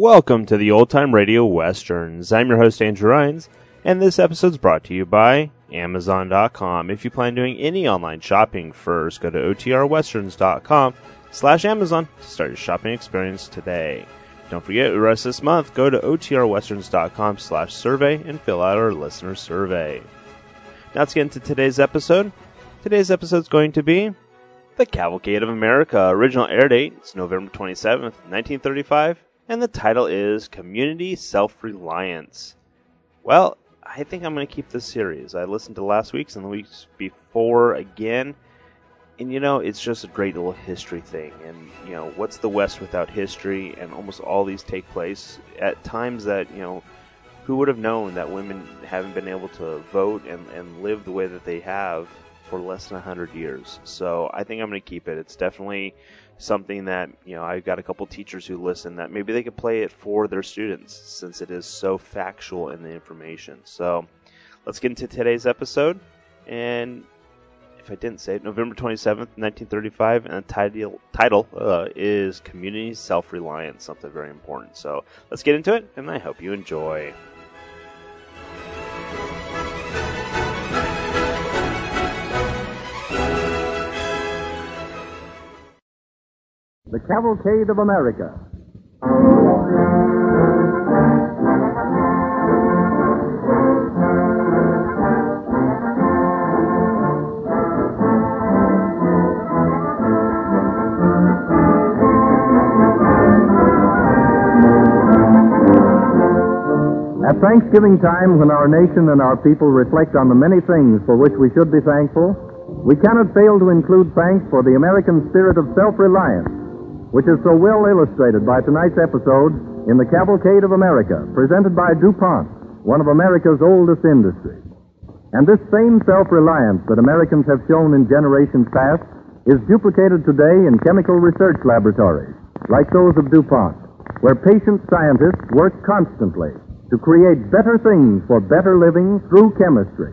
Welcome to the Old Time Radio Westerns. I'm your host, Andrew Rhynes, and this episode's brought to you by Amazon.com. If you plan doing any online shopping first, go to OTRWesterns.com slash Amazon to start your shopping experience today. Don't forget, the rest of this month, go to OTRWesterns.com slash survey and fill out our listener survey. Now let's get into today's episode. Today's episode is going to be The Cavalcade of America. Original air date is November 27th, 1935 and the title is Community Self Reliance. Well, I think I'm going to keep this series. I listened to last week's and the weeks before again, and you know, it's just a great little history thing. And you know, what's the West without history? And almost all these take place at times that you know, who would have known that women haven't been able to vote and, and live the way that they have for less than 100 years. So I think I'm going to keep it. It's definitely something that you know I've got a couple teachers who listen that maybe they could play it for their students since it is so factual in the information. So let's get into today's episode. And if I didn't say it, November 27th, 1935, and the title, title uh, is Community Self Reliance, something very important. So let's get into it, and I hope you enjoy. The Cavalcade of America. At Thanksgiving time, when our nation and our people reflect on the many things for which we should be thankful, we cannot fail to include thanks for the American spirit of self reliance which is so well illustrated by tonight's episode in the Cavalcade of America, presented by DuPont, one of America's oldest industries. And this same self-reliance that Americans have shown in generations past is duplicated today in chemical research laboratories, like those of DuPont, where patient scientists work constantly to create better things for better living through chemistry.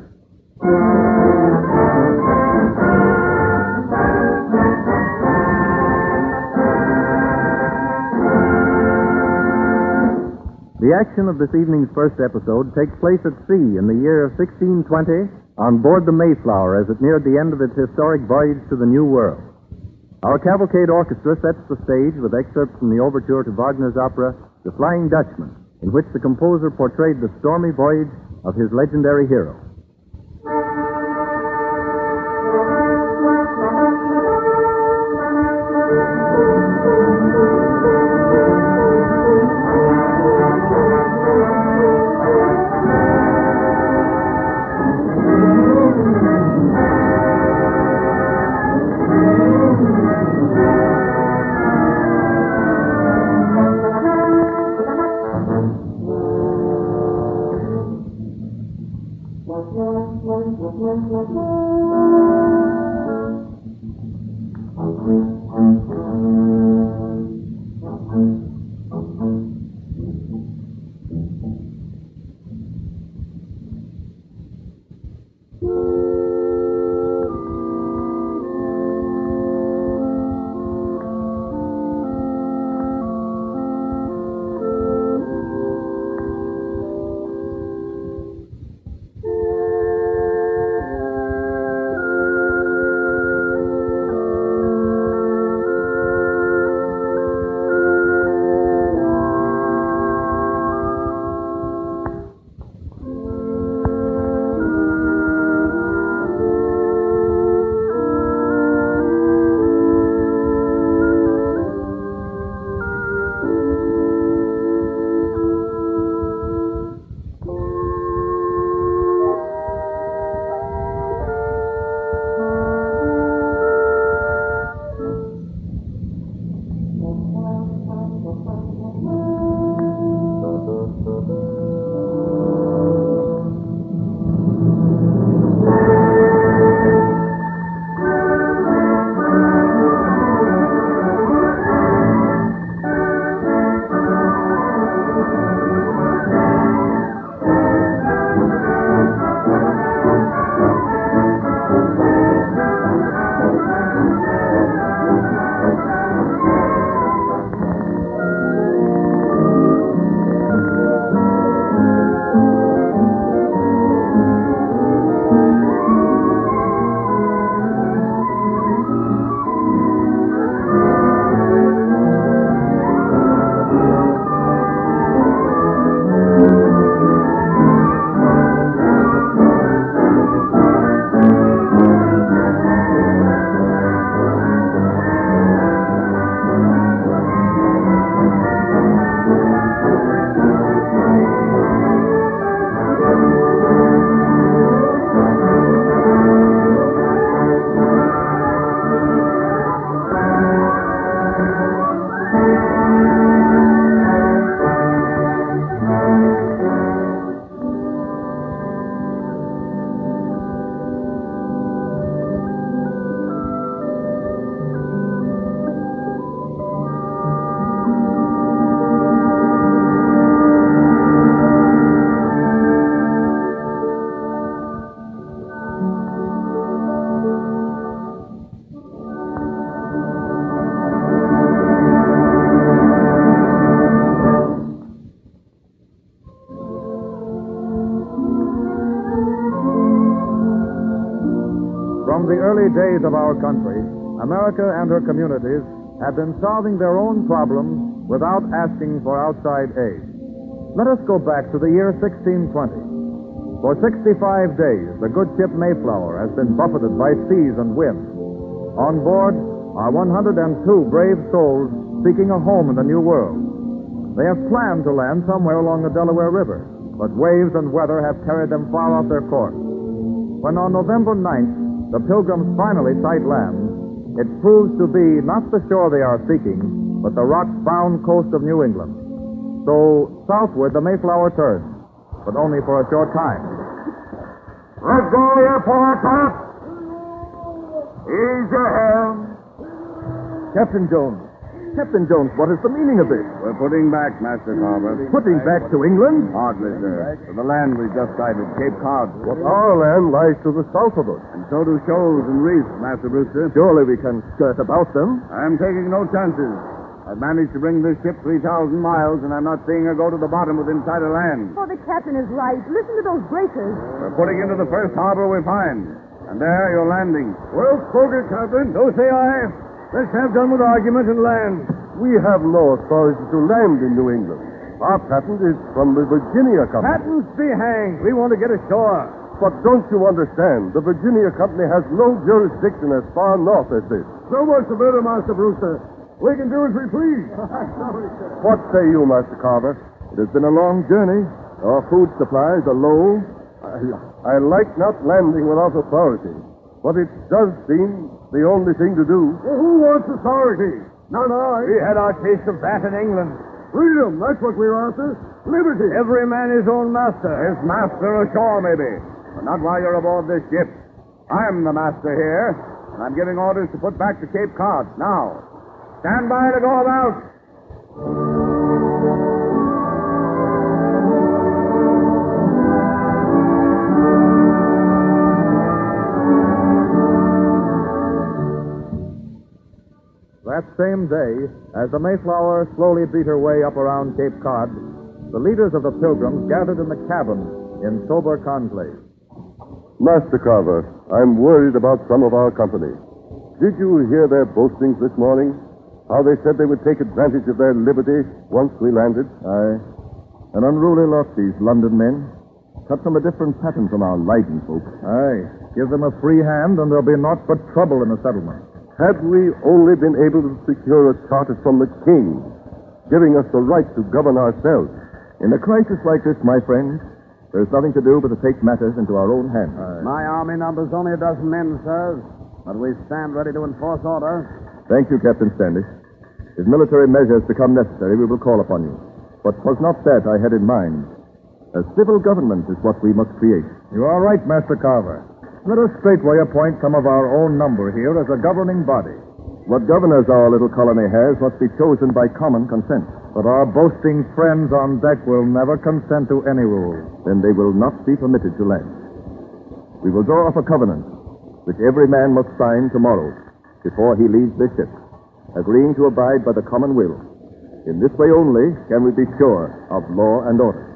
The action of this evening's first episode takes place at sea in the year of 1620 on board the Mayflower as it neared the end of its historic voyage to the New World. Our cavalcade orchestra sets the stage with excerpts from the overture to Wagner's opera, The Flying Dutchman, in which the composer portrayed the stormy voyage of his legendary hero. Of our country, America and her communities have been solving their own problems without asking for outside aid. Let us go back to the year 1620. For 65 days, the good ship Mayflower has been buffeted by seas and winds. On board are 102 brave souls seeking a home in the New World. They have planned to land somewhere along the Delaware River, but waves and weather have carried them far off their course. When on November 9th, the pilgrims finally sight land, it proves to be not the shore they are seeking, but the rock-bound coast of New England. So southward the Mayflower turns, but only for a short time. Let go your foretop. Ease your. Captain Jones. Captain Jones, what is the meaning of this? We're putting back, Master Carver. Putting back to England? Hardly, sir. To the land we just sighted, Cape Cod. But our land lies to the south of us. And so do shoals and reefs, Master Brewster. Surely we can skirt about them. I'm taking no chances. I've managed to bring this ship 3,000 miles, and I'm not seeing her go to the bottom within sight of land. Oh, the captain is right. Listen to those breakers. We're putting into the first harbor we find. And there you're landing. Well spoken, Captain. So say I. Let's have done with argument and land. We have no authority to land in New England. Our patent is from the Virginia Company. Patents be hanged. We want to get ashore. But don't you understand? The Virginia Company has no jurisdiction as far north as this. So much the better, Master Brewster. We can do as we please. What say you, Master Carver? It has been a long journey. Our food supplies are low. I, I like not landing without authority. But it does seem the only thing to do. Well, who wants authority? Not I. We had our taste of that in England. Freedom, that's what we're after. Liberty. Every man his own master. His master ashore, maybe. But not while you're aboard this ship. I'm the master here, and I'm giving orders to put back to Cape Cod. Now, stand by to go about. That same day, as the Mayflower slowly beat her way up around Cape Cod, the leaders of the pilgrims gathered in the cabin in sober conclave. Master Carver, I'm worried about some of our company. Did you hear their boastings this morning? How they said they would take advantage of their liberty once we landed? Aye. An unruly lot, these London men. Cut from a different pattern from our Leiden folk. Aye. Give them a free hand, and there'll be naught but trouble in the settlement. Had we only been able to secure a charter from the king, giving us the right to govern ourselves. In a crisis like this, my friends, there's nothing to do but to take matters into our own hands. Uh, my army number's only a dozen men, sirs, but we stand ready to enforce order. Thank you, Captain Standish. If military measures become necessary, we will call upon you. But But 'twas not that I had in mind. A civil government is what we must create. You are right, Master Carver. Let us straightway appoint some of our own number here as a governing body. What governors our little colony has must be chosen by common consent. But our boasting friends on deck will never consent to any rule. Then they will not be permitted to land. We will draw up a covenant, which every man must sign tomorrow before he leaves this ship, agreeing to abide by the common will. In this way only can we be sure of law and order.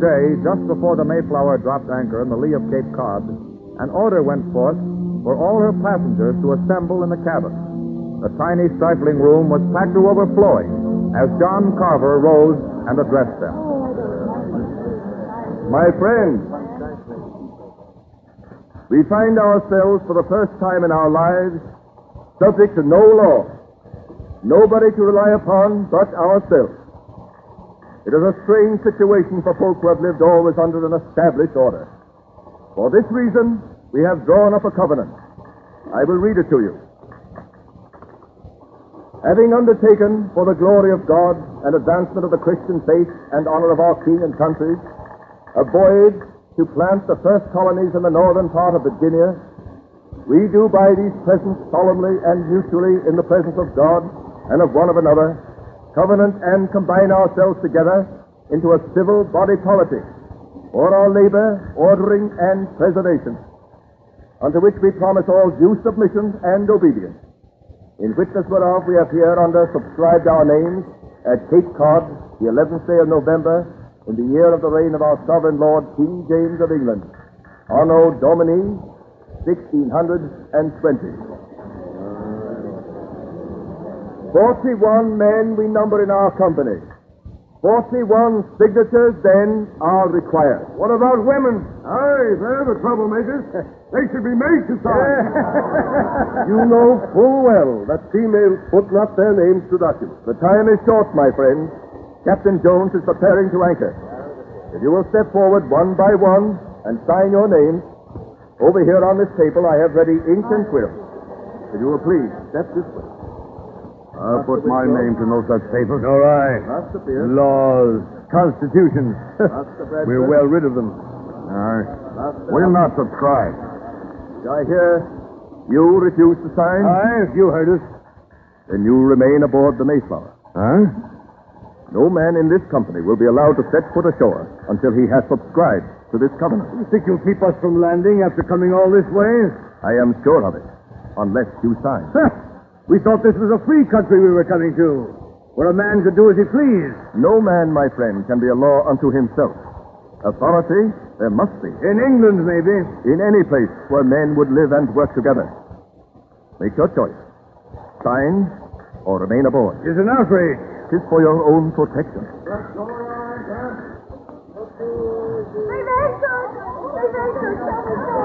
Day, just before the Mayflower dropped anchor in the lee of Cape Cod, an order went forth for all her passengers to assemble in the cabin. The tiny, stifling room was packed to overflowing as John Carver rose and addressed them. My friends, we find ourselves for the first time in our lives subject to no law, nobody to rely upon but ourselves. It is a strange situation for folk who have lived always under an established order. For this reason, we have drawn up a covenant. I will read it to you. Having undertaken for the glory of God and advancement of the Christian faith and honor of our king and country, a voyage to plant the first colonies in the northern part of Virginia, we do by these presents solemnly and mutually in the presence of God and of one of another, covenant and combine ourselves together into a civil body politic for our labor, ordering, and preservation. unto which we promise all due submission and obedience. In witness whereof we have hereunder subscribed our names at Cape Cod, the 11th day of November, in the year of the reign of our sovereign Lord King James of England, Anno Domini 1620. Forty-one men we number in our company. Forty-one signatures then are required. What about women? Aye, they're the troublemakers. they should be made to sign. You know full well that females put not their names to documents. The time is short, my friends. Captain Jones is preparing to anchor. If you will step forward one by one and sign your names, over here on this table I have ready ink and quill. If you will please, step this way. I'll put my name to no such papers. All right. Laws, constitutions. We're well rid of them. All right. We'll not subscribe. I hear you refuse to sign? Aye, you heard us. Then you remain aboard the Mayflower. Huh? No man in this company will be allowed to set foot ashore until he has subscribed to this covenant. You think you'll keep us from landing after coming all this way? I am sure of it, unless you sign. We thought this was a free country we were coming to, where a man could do as he pleased. No man, my friend, can be a law unto himself. Authority there must be. In England, maybe. In any place where men would live and work together. Make your choice. Sign or remain aboard. It's an outrage. Tis for your own protection. They've answered. They've answered.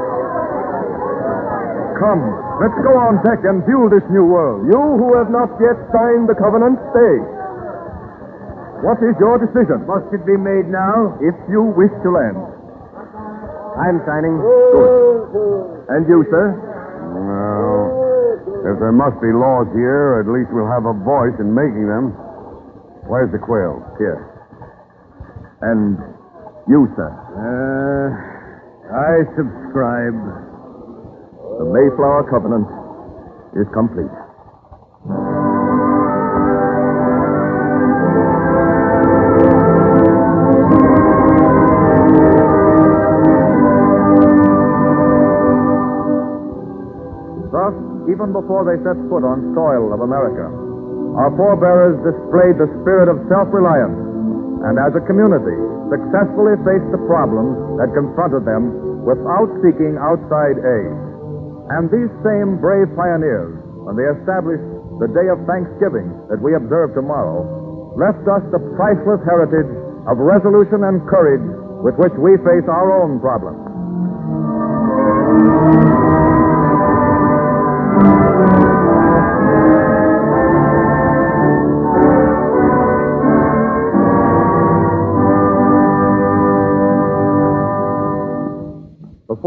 Come, let's go on deck and view this new world. You who have not yet signed the covenant, stay. What is your decision? Must it be made now? If you wish to land. I'm signing. Good. And you, sir? Well, if there must be laws here, at least we'll have a voice in making them. Where's the quill? Here. And you, sir? Uh, I subscribe. The Mayflower Covenant is complete. Thus, even before they set foot on soil of America, our forebears displayed the spirit of self-reliance and as a community successfully faced the problems that confronted them without seeking outside aid. And these same brave pioneers, when they established the day of Thanksgiving that we observe tomorrow, left us the priceless heritage of resolution and courage with which we face our own problems.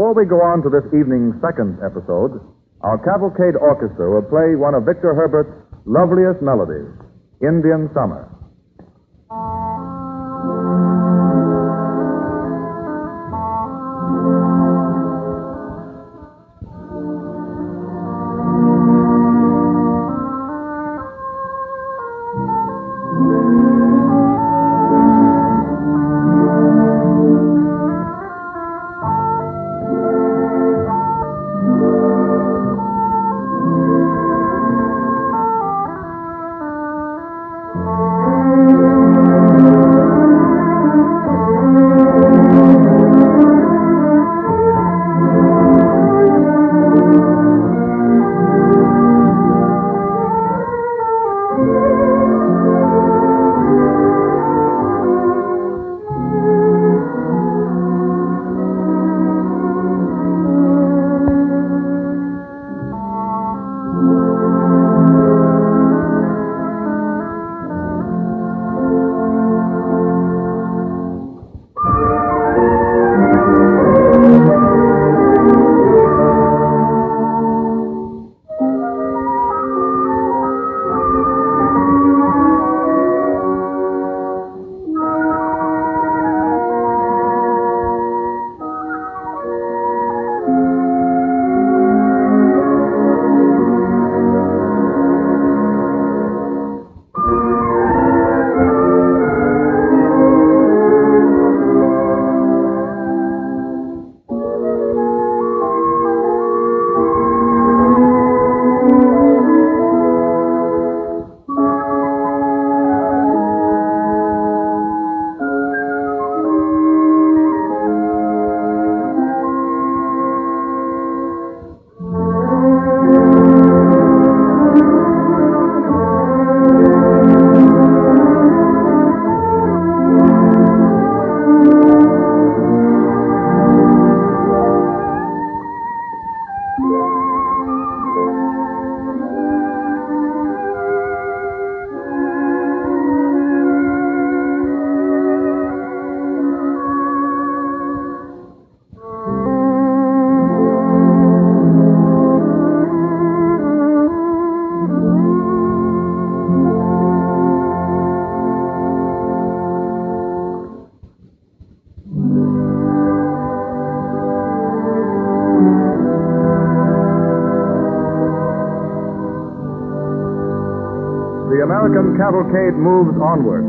Before we go on to this evening's second episode, our Cavalcade Orchestra will play one of Victor Herbert's loveliest melodies, Indian Summer. Cavalcade moves onward.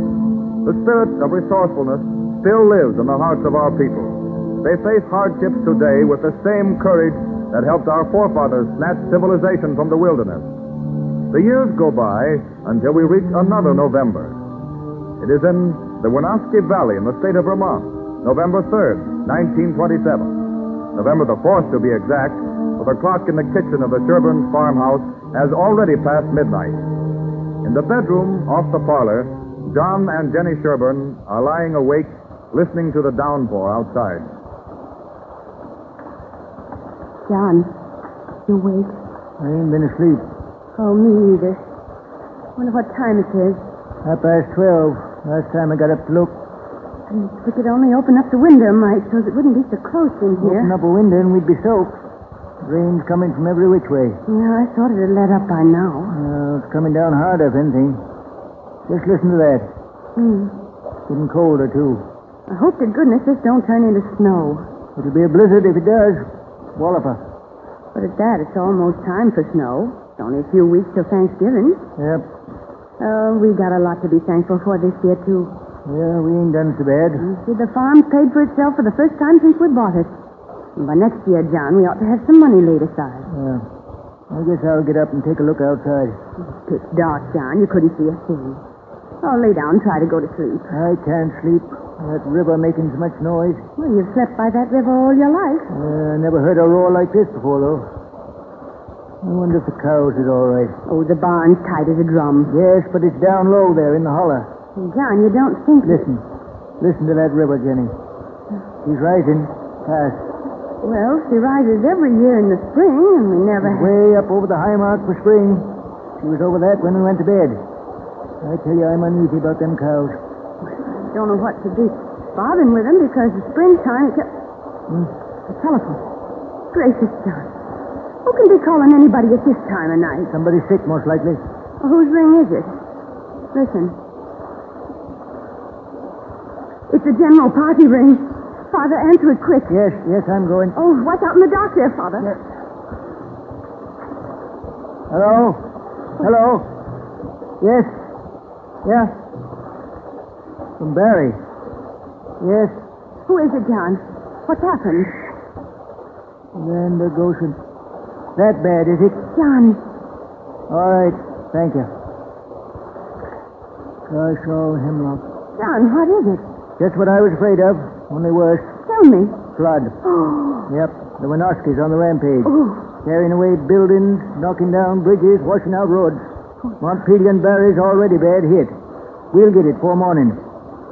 The spirit of resourcefulness still lives in the hearts of our people. They face hardships today with the same courage that helped our forefathers snatch civilization from the wilderness. The years go by until we reach another November. It is in the Winooski Valley in the state of Vermont, November 3rd, 1927. November the 4th, to be exact, for the clock in the kitchen of the Sherburne farmhouse has already passed midnight. In the bedroom off the parlor, John and Jenny Sherburne are lying awake, listening to the downpour outside. John, you awake? I ain't been asleep. Oh, me either. Wonder what time it is. Half past twelve. Last time I got up to look. And if we could only open up the window, Mike, so it wouldn't be so close in here. Open up a window and we'd be soaked. Rain's coming from every which way. Yeah, I thought it'd let up by now. Uh, coming down harder, if anything. Just listen to that. Hmm. Getting colder, too. I hope to goodness this don't turn into snow. It'll be a blizzard if it does. Walloper. But at that, it's almost time for snow. It's only a few weeks till Thanksgiving. Yep. Oh, we got a lot to be thankful for this year, too. Yeah, we ain't done so bad. You see, the farm's paid for itself for the first time since we bought it. And by next year, John, we ought to have some money laid aside. Yeah. I guess I'll get up and take a look outside. It's dark, John. You couldn't see a thing. Oh, lay down and try to go to sleep. I can't sleep. That river making so much noise. Well, you've slept by that river all your life. Uh, never heard a roar like this before, though. I wonder if the cows is all right. Oh, the barn's tight as a drum. Yes, but it's down low there in the holler. John, you don't think... Listen. Listen to that river, Jenny. She's rising. Fast. Well, she rises every year in the spring, and we never... Way up over the high mark for spring. She was over that when we went to bed. I tell you, I'm uneasy about them cows. I Don't know what to do. Bothering with them because the springtime... It... Hmm? The telephone. Gracious, John. Who can be calling anybody at this time of night? Somebody sick, most likely. Well, whose ring is it? Listen. It's a general party ring. Father, answer it quick. Yes, yes, I'm going. Oh, what's out in the dark there, Father? Yes. Hello? Hello? Yes? Yeah? From Barre. Yes? Who is it, John? What's happened? Land of Goshen. That bad, is it? John, All right. Thank you. Gosh, all hemlock. John, what is it? Just what I was afraid of. Only worse. Tell me. Flood. Yep. The Winooski's on the rampage. oh. Carrying away buildings, knocking down bridges, washing out roads. Montpelier and Barre's already bad hit. We'll get it before morning.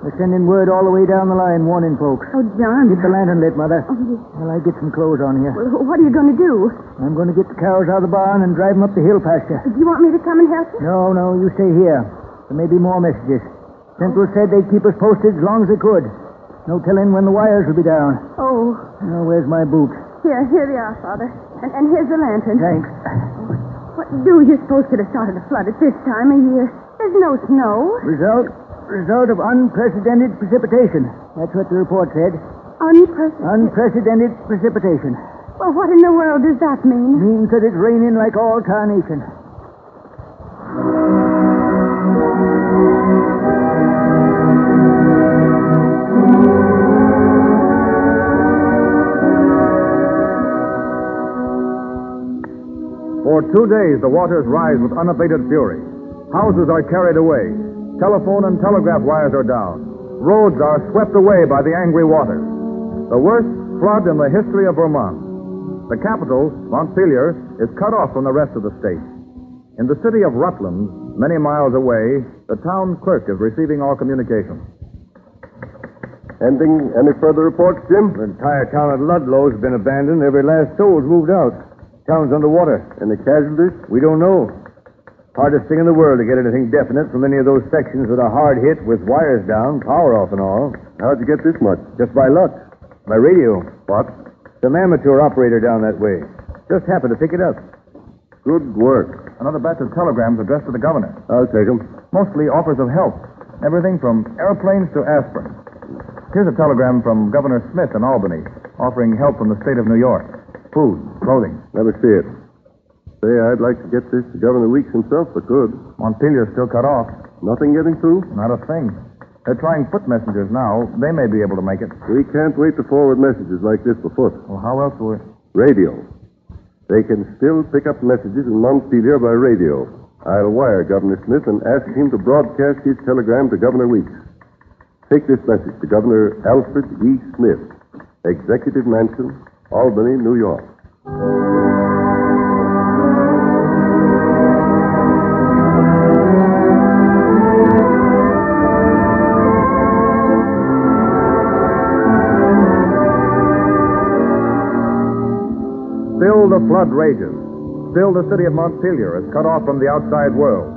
They're sending word all the way down the line, warning folks. Oh, John. Get the lantern lit, Mother. Oh, you- Well, I get some clothes on here. Well, what are you going to do? I'm going to get the cows out of the barn and drive them up the hill pasture. Do you want me to come and help you? No, no, you stay here. There may be more messages. Central said they'd keep us posted as long as they could. No telling when the wires will be down. Oh, Now, where's my boots? here, here they are, Father. And, and here's the lantern. Thanks. What do you suppose could have started a flood at this time of year? There's no snow. Result? Result of unprecedented precipitation. That's what the report said. Unprecedented. Unprecedented precipitation. Well, what in the world does that mean? Means that it's raining like all tarnation. For two days, the waters rise with unabated fury. Houses are carried away. Telephone and telegraph wires are down. Roads are swept away by the angry waters. The worst flood in the history of Vermont. The capital, Montpelier, is cut off from the rest of the state. In the city of Rutland, many miles away, the town clerk is receiving all communications. Anything, any further reports, Jim? The entire town of Ludlow's been abandoned. Every last soul's moved out. Town's underwater. and the casualties? We don't know. Hardest thing in the world to get anything definite from any of those sections that are hard hit with wires down, power off and all. How'd you get this much? Just by luck. By radio. What? Some amateur operator down that way. Just happened to pick it up. Good work. Another batch of telegrams addressed to the governor. I'll take 'em. Mostly offers of help. Everything from airplanes to aspirin. Here's a telegram from Governor Smith in Albany, offering help from the state of New York. Food, clothing. Me see it. Say, I'd like to get this to Governor Weeks himself I could. Montpelier's still cut off. Nothing getting through? Not a thing. They're trying foot messengers now. They may be able to make it. We can't wait to forward messages like this for foot. Well, how else will we? Radio. They can still pick up messages in Montpelier by radio. I'll wire Governor Smith and ask him to broadcast his telegram to Governor Weeks. Take this message to Governor Alfred E. Smith, Executive Mansion, Albany, New York. Still the flood rages. Still the city of Montpelier is cut off from the outside world.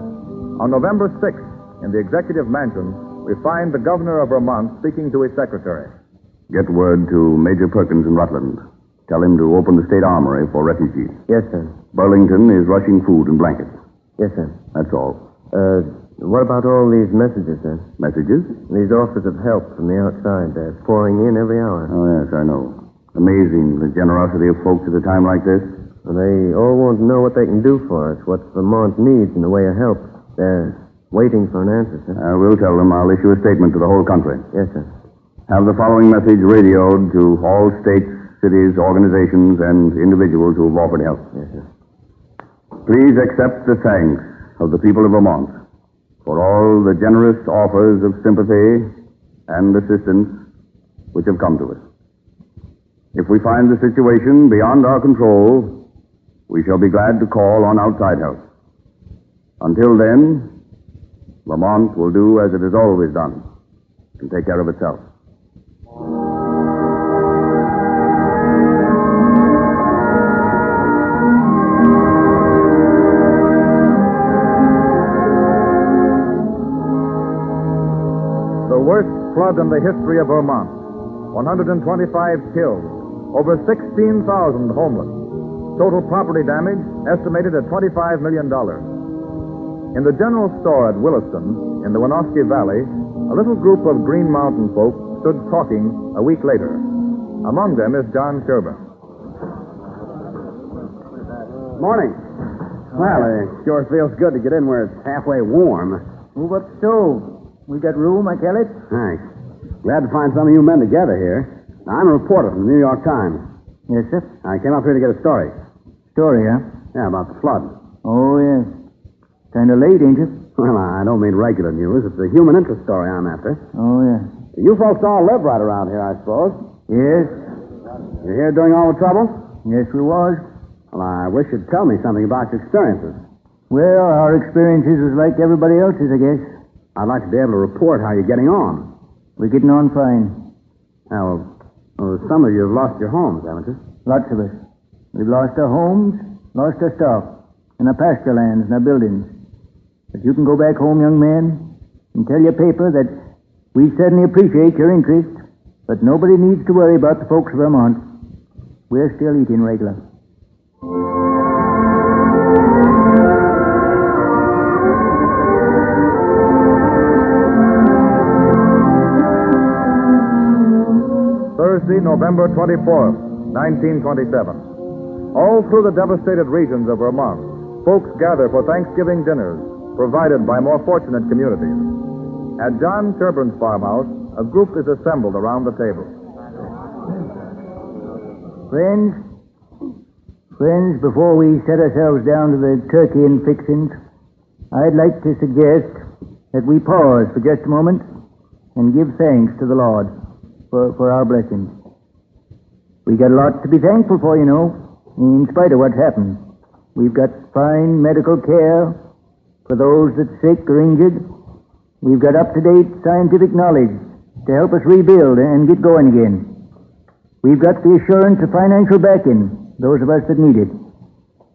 On November 6th, in the executive mansion, we find the governor of Vermont speaking to his secretary. Get word to Major Perkins in Rutland. Tell him to open the state armory for refugees. Yes, sir. Burlington is rushing food and blankets. Yes, sir. That's all. Uh, what about all these messages, sir? Messages? These offers of help from the outside. They're pouring in every hour. Oh, yes, I know. Amazing, the generosity of folks at a time like this. Well, they all want to know what they can do for us, what Vermont needs in the way of help. They're waiting for an answer, sir. I will tell them I'll issue a statement to the whole country. Yes, sir. Have the following message radioed to all states, cities, organizations, and individuals who have offered help. Yes, sir. Please accept the thanks of the people of Vermont for all the generous offers of sympathy and assistance which have come to us. If we find the situation beyond our control, we shall be glad to call on outside help. Until then, Vermont will do as it has always done and take care of itself. Worst flood in the history of Vermont. 125 killed. Over 16,000 homeless. Total property damage estimated at $25 million. In the general store at Williston, in the Winooski Valley, a little group of Green Mountain folk stood talking a week later. Among them is John Sherburne. Morning. Well, it sure feels good to get in where it's halfway warm. Move up stove. We got room, I tell it? Thanks. Glad to find some of you men together here. Now, I'm a reporter from the New York Times. Yes, sir. I came up here to get a story. Story, huh? Yeah, about the flood. Oh, yes. Kind of late, ain't you? Well, I don't mean regular news. It's the human interest story I'm after. Oh, yeah. You folks all live right around here, I suppose. Yes. You're here during all the trouble? Yes, we was. Well, I wish you'd tell me something about your experiences. Well, our experiences was like everybody else's, I guess. I'd like to be able to report how you're getting on. We're getting on fine. Now, well, some of you have lost your homes, haven't you? Lots of us. We've lost our homes, lost our stock, and our pasture lands and our buildings. But you can go back home, young man, and tell your paper that we certainly appreciate your interest, but nobody needs to worry about the folks of Vermont. We're still eating regular. Thursday, November 24th, 1927. All through the devastated regions of Vermont, folks gather for Thanksgiving dinners provided by more fortunate communities. At John Sherburne's farmhouse, a group is assembled around the table. Friends, friends, before we set ourselves down to the turkey and fixings, I'd like to suggest that we pause for just a moment and give thanks to the Lord for, for our blessings. We got a lot to be thankful for, you know, in spite of what's happened. We've got fine medical care for those that's sick or injured. We've got up-to-date scientific knowledge to help us rebuild and get going again. We've got the assurance of financial backing, those of us that need it.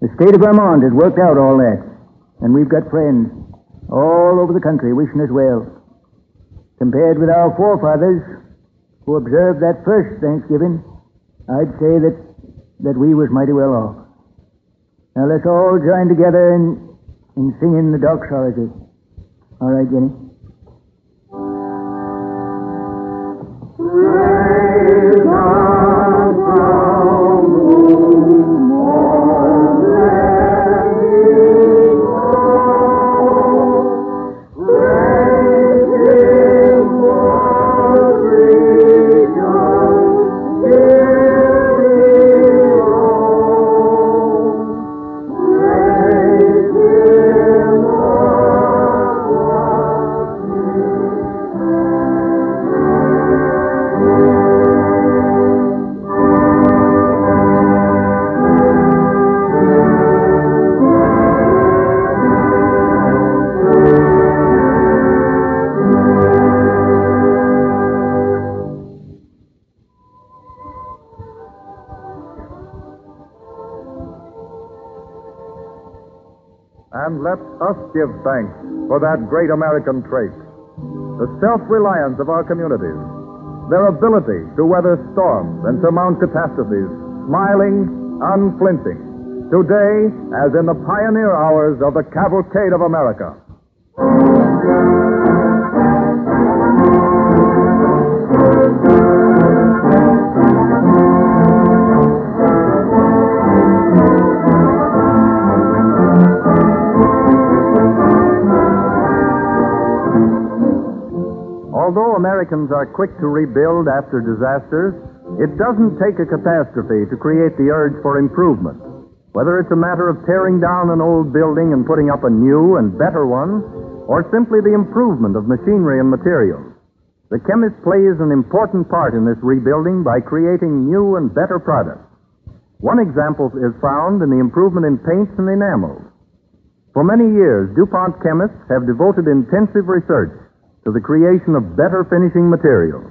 The state of Vermont has worked out all that, and we've got friends all over the country wishing us well. Compared with our forefathers who observed that first Thanksgiving, I'd say that, that we was mighty well off. Now let's all join together in, in singing the doxology. All right, Jenny? Give thanks for that great American trait the self reliance of our communities, their ability to weather storms and surmount catastrophes, smiling, unflinching, today as in the pioneer hours of the cavalcade of America. Americans are quick to rebuild after disasters, it doesn't take a catastrophe to create the urge for improvement. Whether it's a matter of tearing down an old building and putting up a new and better one, or simply the improvement of machinery and materials, the chemist plays an important part in this rebuilding by creating new and better products. One example is found in the improvement in paints and enamels. For many years, DuPont chemists have devoted intensive research to the creation of better finishing materials.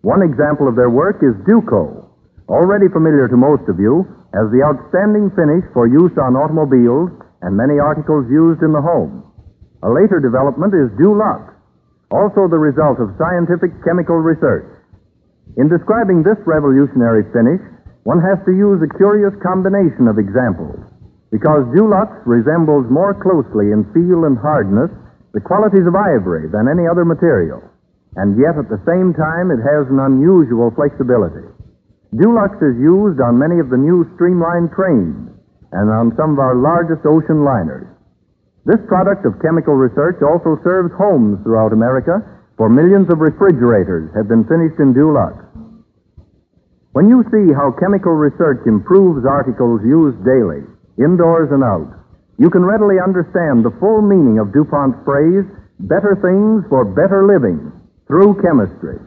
One example of their work is Duco, already familiar to most of you as the outstanding finish for use on automobiles and many articles used in the home. A later development is Dulux, also the result of scientific chemical research. In describing this revolutionary finish, one has to use a curious combination of examples because Dulux resembles more closely in feel and hardness the qualities of ivory than any other material, and yet at the same time it has an unusual flexibility. Dulux is used on many of the new streamlined trains and on some of our largest ocean liners. This product of chemical research also serves homes throughout America, for millions of refrigerators have been finished in Dulux. When you see how chemical research improves articles used daily, indoors and out, you can readily understand the full meaning of DuPont's phrase, better things for better living, through chemistry.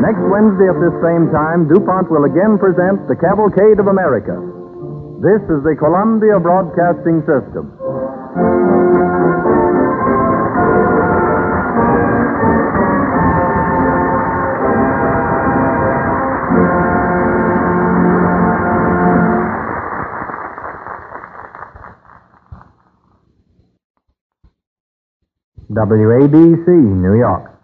Next Wednesday at this same time, DuPont will again present the Cavalcade of America. This is the Columbia Broadcasting System. WABC, New York.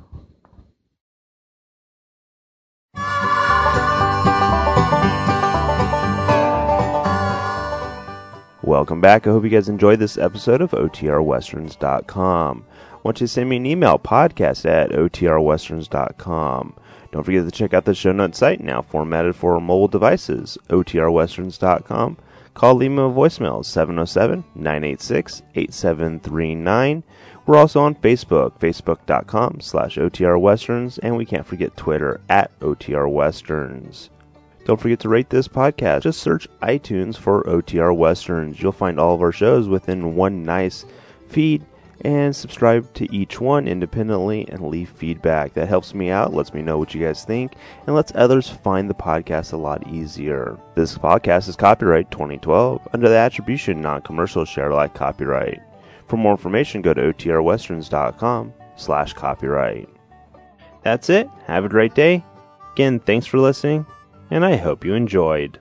Welcome back. I hope you guys enjoyed this episode of OTRWesterns.com. Want you to send me an email, podcast at OTRWesterns.com. Don't forget to check out the show notes site, now formatted for mobile devices, OTRWesterns.com. Call, leave me a voicemail, 707 986 8739. We're also on Facebook, facebook.com slash OTRWesterns, and we can't forget Twitter at OTRWesterns. Don't forget to rate this podcast. Just search iTunes for OTR Westerns. You'll find all of our shows within one nice feed and subscribe to each one independently and leave feedback. That helps me out, lets me know what you guys think, and lets others find the podcast a lot easier. This podcast is copyright 2012 under the attribution non-commercial share alike copyright. For more information, go to otrwesterns.com slash copyright. That's it. Have a great day. Again, thanks for listening and I hope you enjoyed.